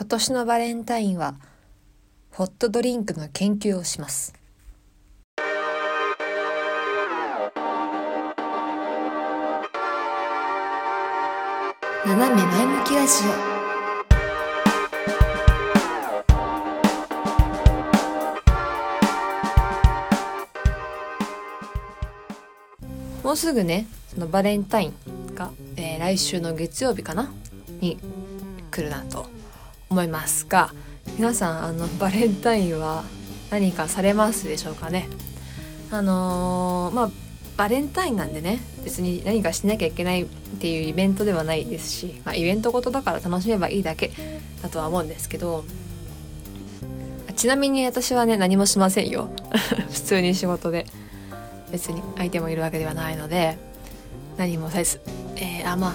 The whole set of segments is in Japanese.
今年のバレンタインはホットドリンクの研究をします。斜め前向きラジオ。もうすぐねそのバレンタインが、えー、来週の月曜日かな？に来るなと。思いますが皆さんあのバレンタインは何かされますでしょうかね？あのー、まあバレンタインなんでね別に何かしなきゃいけないっていうイベントではないですし、まあ、イベントごとだから楽しめばいいだけだとは思うんですけどちなみに私はね何もしませんよ。普通に仕事で。別に相手もいるわけではないので何もせず。えー、あまあ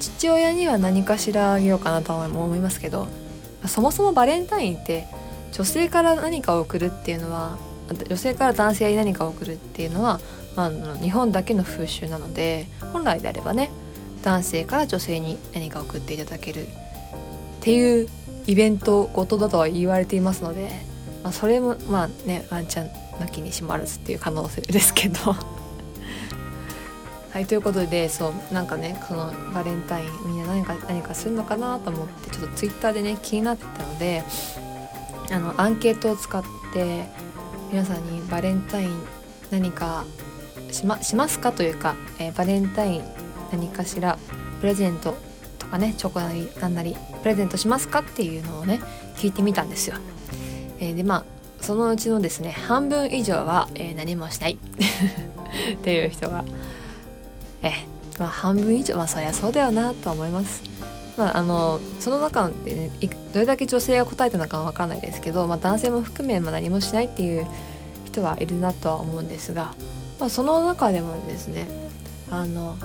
父親には何かしらあげようかなとは思いますけどそもそもバレンタインって女性から何かを送るっていうのは女性から男性に何かを送るっていうのは、まあ、日本だけの風習なので本来であればね男性から女性に何か送っていただけるっていうイベントごとだとは言われていますので、まあ、それもまあねワンちゃんなきにしもあらずっていう可能性ですけど。はいということでそうなんかねこのバレンタインみんな何か何かするのかなと思ってちょっとツイッターでね気になってたのであのアンケートを使って皆さんにバレンタイン何かしましますかというか、えー、バレンタイン何かしらプレゼントとかねチョコなりなんなりプレゼントしますかっていうのをね聞いてみたんですよ。えー、でまあそのうちのですね半分以上は、えー、何もしない っていう人がえまあ半分以上まあそりゃそうだよなと思います。まあ、あのその中で、ね、どれだけ女性が答えたのかは分かんないですけど、まあ、男性も含め、ま、何もしないっていう人はいるなとは思うんですが、まあ、その中でもですねあの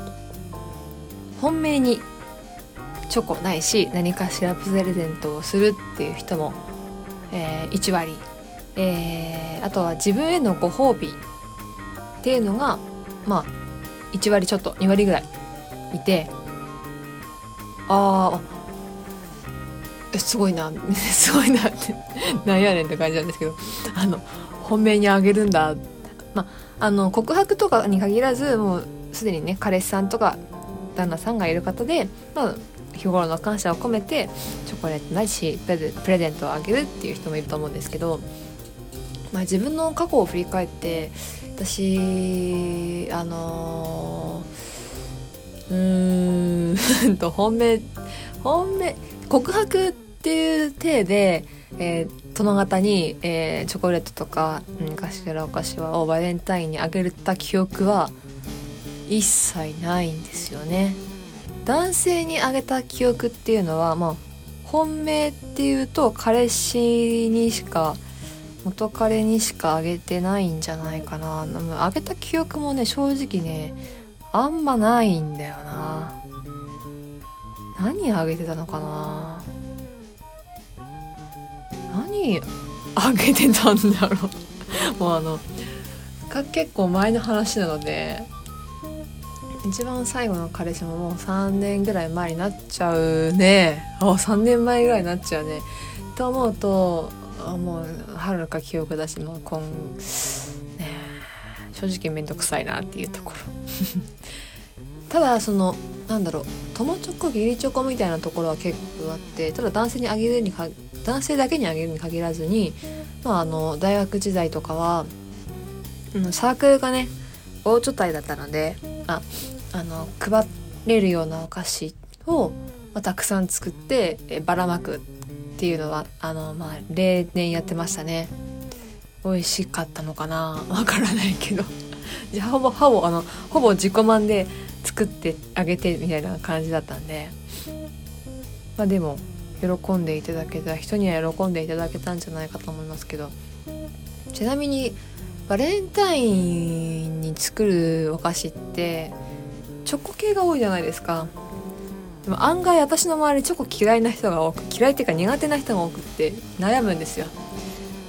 本命にチョコないし何かしらプレゼントをするっていう人も、えー、1割、えー、あとは自分へのご褒美っていうのがまあ1割ちょっと2割ぐらいいてああすごいな すごいなってなんやねんって感じなんですけどあの本命にあげるんだ。まあの告白とかに限らずもうすでにね彼氏さんとか旦那さんがいる方で、まあ、日頃の感謝を込めてチョコレートないしプレゼントをあげるっていう人もいると思うんですけど、まあ、自分の過去を振り返って私あの、うーん と本命本命告白っていう体で、えー、殿方に、えー、チョコレートとか何かしらお菓子をバレンタインにあげた記憶は一切ないんですよね。男性にあげた記憶っていうのはまあ本命っていうと彼氏にしか元彼にしかあげてないんじゃないかな。あげた記憶もね正直ねあんまないんだよな。何あげてたのかな。何あげてたんだろう。もうあの結構前の話なので一番最後の彼氏ももう3年ぐらい前になっちゃうね。あ3年前ぐらいになっちゃうね。と思うともうはるか記憶だしもう今、ね、正直面倒くさいなっていうところ。ただそのなんだろう友チョコ義理チョコみたいなところは結構あってただ男性にあげるにか男性だけにあげるに限らずに、まあ、あの大学時代とかは、うん、サークルがね大所帯だったのでああの配れるようなお菓子を、まあ、たくさん作ってえばらまくっっていうのはあのまあ例年やってましたね。美味しかったのかな？わからないけど。じゃあほぼほぼあのほぼ自己満で作ってあげてみたいな感じだったんで。まあでも喜んでいただけた人には喜んでいただけたんじゃないかと思いますけど。ちなみにバレンタインに作るお菓子ってチョコ系が多いじゃないですか。でも案外私の周りチョコ嫌いな人が多く嫌いっていうか苦手な人が多くって悩むんですよ、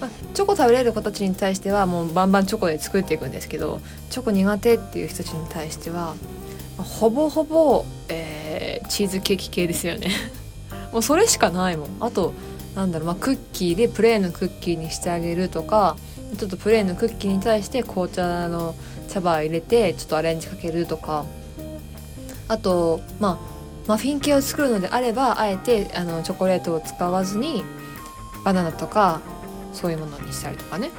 まあ、チョコ食べれる子たちに対してはもうバンバンチョコで作っていくんですけどチョコ苦手っていう人たちに対してはほぼほぼ、えー、チーズケーキ系ですよね。もうそれしかないもん。あとなんだろう、まあ、クッキーでプレーンのクッキーにしてあげるとかちょっとプレーンのクッキーに対して紅茶の茶葉入れてちょっとアレンジかけるとか。あとまあマフィン系を作るのであればあえてあのチョコレートを使わずにバナナとかそういうものにしたりとかね。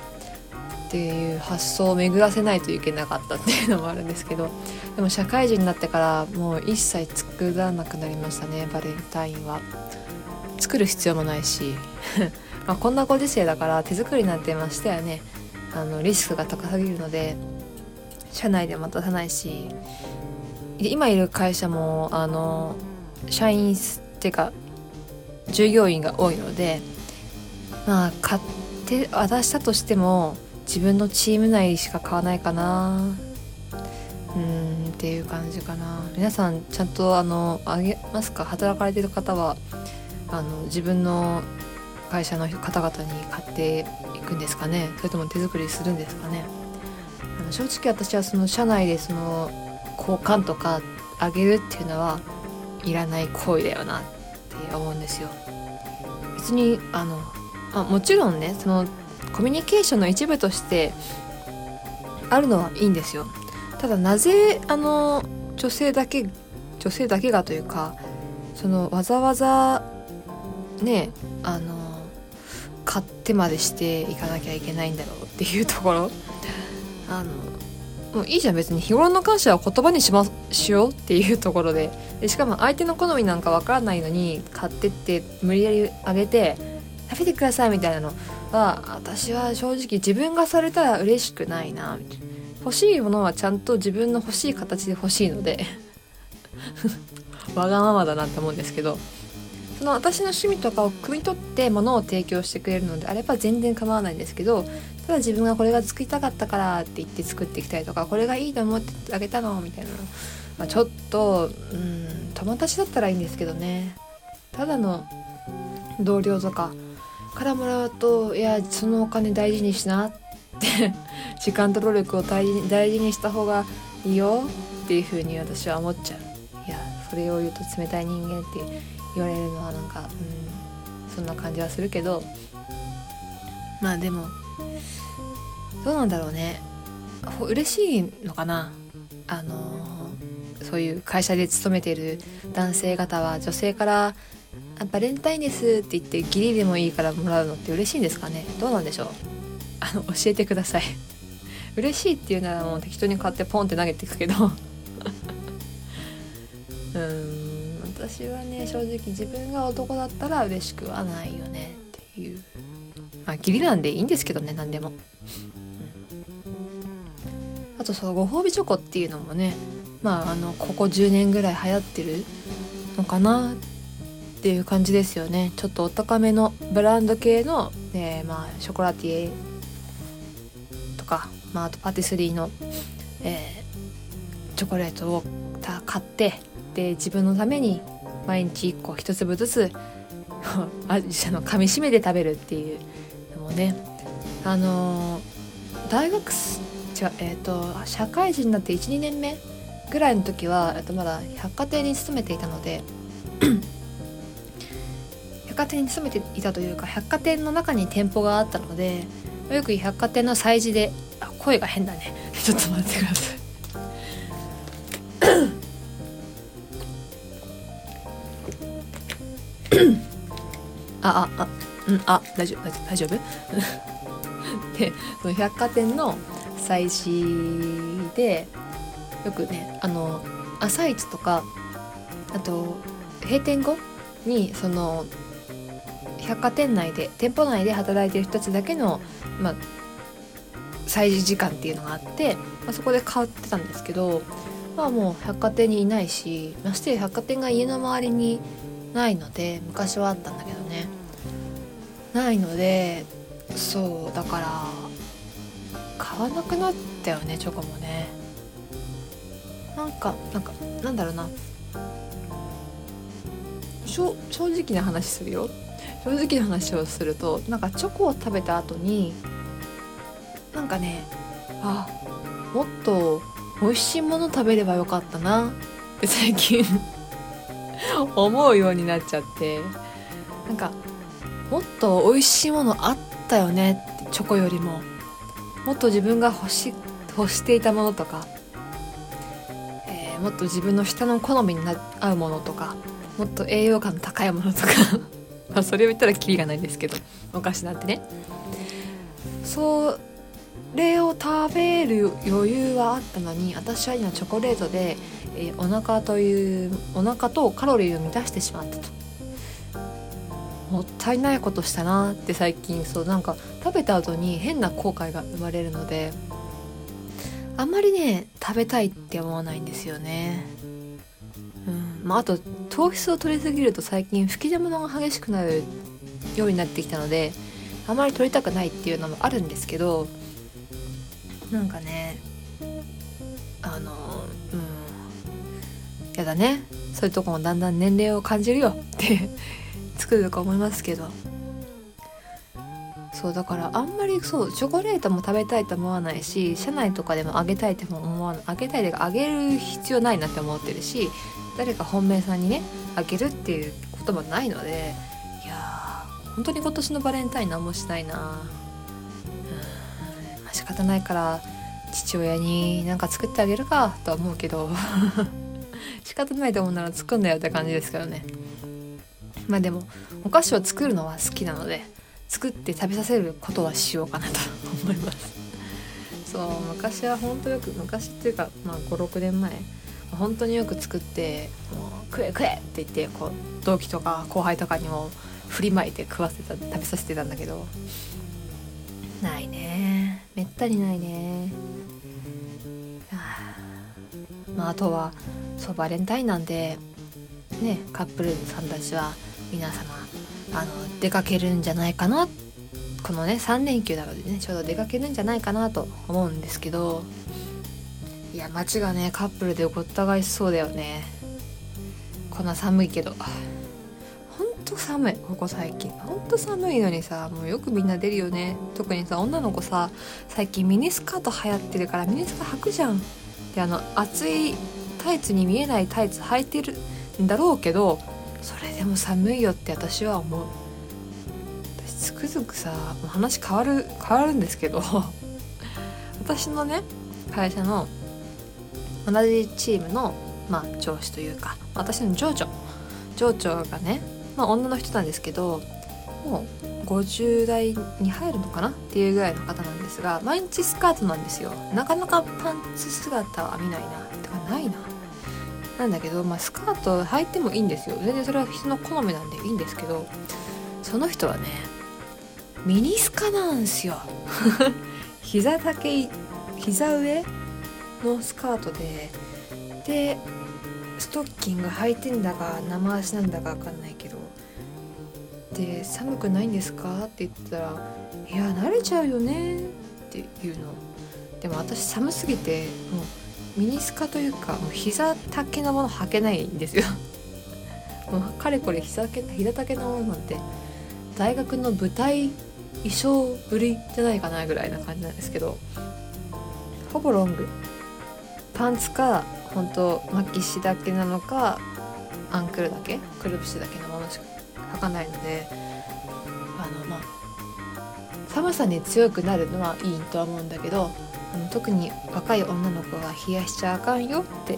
っていう発想を巡らせないといけなかったっていうのもあるんですけど。でも社会人になってからもう一切作らなくなりましたねバレンタインは。作る必要もないし。まあこんなご時世だから手作りなんてましてはねあのリスクが高すぎるので社内でも出さないし。今いる会社もあの社員っていうか従業員が多いのでまあ買って渡したとしても自分のチーム内しか買わないかな。うんっていう感じかな。皆さんちゃんとあのあげますか？働かれてる方はあの自分の会社の方々に買っていくんですかね？それとも手作りするんですかね？あの正直私はその社内でその交換とかあげるっていうのはいらない行為だよなって思うんですよ。別にあのあもちろんねそのコミュニケーションの一部としてあるのはいいんですよ。ただなぜあの女性だけ女性だけがというかそのわざわざねあの買ってまでしていかなきゃいけないんだろうっていうところあのもういいじゃん別に日頃の感謝は言葉にしましようっていうところで。でしかも相手の好みなんかわからないのに買ってって無理やりあげて食べてくださいみたいなのは私は正直自分がされたら嬉しくないな。欲しいものはちゃんと自分の欲しい形で欲しいので。わがままだなって思うんですけど。その私の趣味とかを汲み取って物を提供してくれるのであれば全然構わないんですけどただ自分がこれが作りたかったからって言って作ってきたりとかこれがいいと思ってあげたのみたいな、まあ、ちょっとうん友達だったらいいんですけどね。ただの同僚とかからもらうといやそのお金大事にしなって 時間と労力を大事に大事にした方がいいよっていう風に私は思っちゃう。いやそれを言うと冷たい人間って言われるのはなんかうんそんな感じはするけどまあでもどうなんだろうね。嬉しいのかな？あのそういう会社で勤めている男性方は女性から「バレンタインです」って言って義理でもいいからもらうのって嬉しいんですかね？どうなんでしょう？あの教えてください。嬉しいっていうならもう適当に買ってポンって投げていくけど。私はね正直自分が男だったら嬉しくはないよね。っていう。まあ義理なんでいいんですけどね何でも。うん。あとそのご褒美チョコっていうのもねまああのここ10年ぐらい流行ってるのかなっていう感じですよね。ちょっとお高めのブランド系の、えー、まあショコラティエとか、まあ、あとパティスリーの、えー、チョコレートを買ってで自分のために毎日1個1粒ずつ あの噛みしめて食べるっていう。のもねあのー、大学違うえっ、ー、と社会人になって12年目ぐらいの時は、えっと、まだ百貨店に勤めていたので 百貨店に勤めていたというか百貨店の中に店舗があったのでよく百貨店の催事であ声が変だね。ちょっと待ってください。あああうんあ大丈夫大丈夫？でその百貨店の催事でよくねあの朝市とかあと閉店後にその百貨店内で店舗内で働いてる人たちだけの、まあ、催事時間っていうのがあって、まあ、そこで買ってたんですけど、まあ、もう百貨店にいないしまして百貨店が家の周りにないので昔はあったんだけどね。ないのでそうだから買わなくなったよねチョコもね。なんかなんかなんだろうな。正直な話するよ。正直な話をするとなんかチョコを食べた後になんかねあもっと美味しいもの食べればよかったなって最近 思うようになっちゃって。なんかもっと美味しいものあったよねってチョコよりも。もっと自分が欲し欲していたものとか、えー、もっと自分の舌の好みに合うものとか。もっと栄養価の高いものとか。まあそれを言ったらキリがないんですけど。お菓子なんてね。それを食べる余裕はあったのに私は今チョコレートで、えー、お腹というお腹とカロリーを満たしてしまったと。もったいないことしたなって最近そうなんか食べた後に変な後悔が生まれるのであんまりね食べたいって思わないんですよね。うんまああと糖質を取りすぎると最近吹き出物が激しくなるようになってきたのであまり取りたくないっていうのもあるんですけどなんかねあのやだね。そういうとこもだんだん年齢を感じるよ。って 作るか思いますけど。そうだからあんまりそうチョコレートも食べたいと思わないし車内とかでもあげたいとも思わない。あげたいであげる必要ないなって思ってるし誰か本命さんにねあげるっていうこともないのでいやー本当に今年のバレンタイン何もしないな。うん、まあ、仕方ないから父親に何か作ってあげるかとは思うけど。仕方ないと思うなら作んなよって感じですけどね。まあでもお菓子を作るのは好きなので作って食べさせることはしようかなと 思います。そう昔は本当よく昔っていうか、まあ、56年前本当によく作って「もう食え食え!」って言ってこう同期とか後輩とかにも振りまいて食わせた食べさせてたんだけどないね。めったにないね。あまああとはそうバレンタインなんでねカップルさんたちは皆様あの出かけるんじゃないかなこのね3連休なのでねちょうど出かけるんじゃないかなと思うんですけどいや街がねカップルでごった返しそうだよね。こんな寒いけど。ほんと寒いここ最近。ほんと寒いのにさもうよくみんな出るよね。特にさ女の子さ最近ミニスカート流行ってるからミニスカート履くじゃん。であの暑いタイツに見えないタイツ履いてるんだろうけどそれでも寒いよって私は思う。私つくづくさ話変わる変わるんですけど 私のね会社の同じチームの、まあ、上司というか私の上長。上長がね、まあ、女の人なんですけどもう50代に入るのかな？っていうぐらいの方なんですが毎日スカートなんですよ。なかなかパンツ姿は見ないな。てかないな。なんだけど、まあ、スカート履いてもいいんですよ全然それは人の好みなんでいいんですけどその人はねミニスカなんですよ 膝丈膝上のスカートででストッキング履いてんだか生足なんだか分かんないけどで「寒くないんですか?」って言ったら「いや慣れちゃうよね」って言うのでも私寒すぎてもうミニスカというかもう膝丈のもの履けないんですよ。もうかれこれ膝丈膝丈のものなんて大学の舞台衣装ぶりじゃないかなぐらいな感じなんですけどほぼロング。パンツか本当巻きしだけなのかアンクルだけくるぶしだけのものしか履かないのであのまあ寒さに強くなるのはいいとは思うんだけどあの特に若い女の子が冷やしちゃあかんよって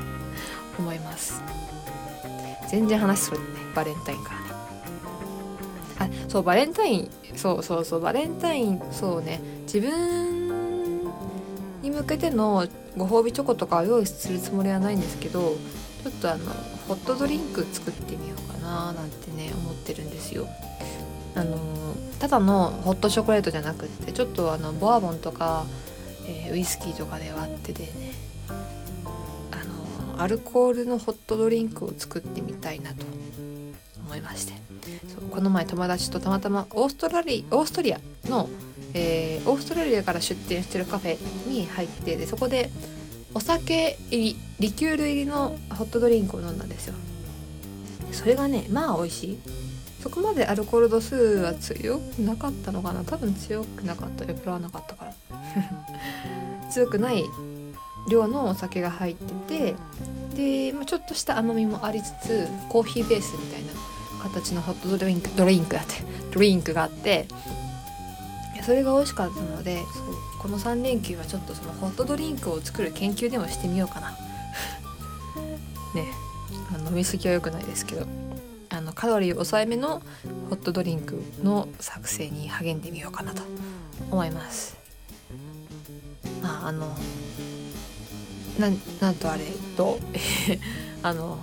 思います。全然話するねバレンタインからね。あそうバレンタインそうそうそうバレンタインそうね。自分に向けてのご褒美チョコとかを用意するつもりはないんですけどちょっとあのホットドリンク作ってみようかななんてね思ってるんですよ。あのただのホットチョコレートじゃなくってちょっとあのボアボンとかえー、ウイスキーとかで割ってでねあのアルコールのホットドリンクを作ってみたいなと思いまして。そうこの前友達とたまたまオーストラリオーストリアの、えー、オーストラリアから出店してるカフェに入ってでそこでお酒入りリキュール入りのホットドリンクを飲んだんですよ。それがねまあ美味しい。そこまでアルコール度数は強くなかったのかな。多分強くなかった。酔っ払わなかったから。強くない量のお酒が入っててで、まあ、ちょっとした甘みもありつつコーヒーベースみたいな形のホットドリンクドリンクだってドリンクがあってそれが美味しかったのでこの3連休はちょっとそのホットドリンクを作る研究でもしてみようかな。ね飲み過ぎは良くないですけどあのカロリー抑えめのホットドリンクの作成に励んでみようかなと思います。まああのななんとあれと あの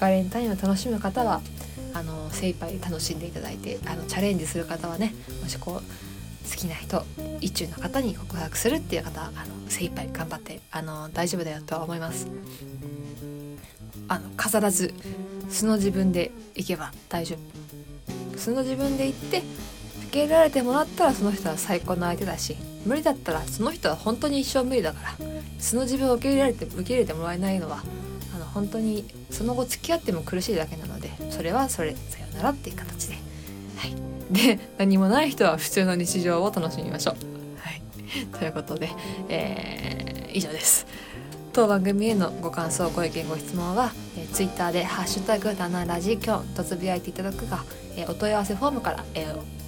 バレンタインを楽しむ方はあの精一杯楽しんでいただいてあのチャレンジする方はねもしこう好きな人意中の方に告白するっていう方あの精一杯頑張ってあの大丈夫だよとは思います。あの飾らず素の自分で行けば大丈夫。素の自分で行って受け入れられてもらったらその人は最高の相手だし無理だったらその人は本当に一生無理だから素の自分を受け入れられて受け入れてもらえないのはあの本当にその後付き合っても苦しいだけなのでそれはそれさよならっていう形で。はい。で何もない人は普通の日常を楽しみましょう。はい。ということで、えー、以上です。当番組へのご感想ご意見ご質問は、えー、ツイッターで「ハッシュタグだなラジキョン」とつぶやいていただくか、えー、お問い合わせフォームから、えー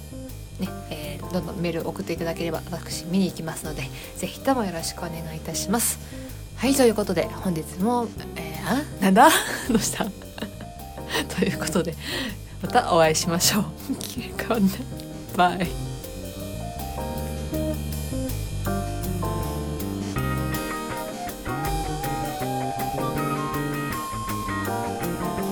ねえー、どんどんメール送っていただければ私見に行きますので是非ともよろしくお願いいたします。はいということで本日も、えー、あなんだ？どうした？ということでまたお会いしましょう。変わんない。バイ。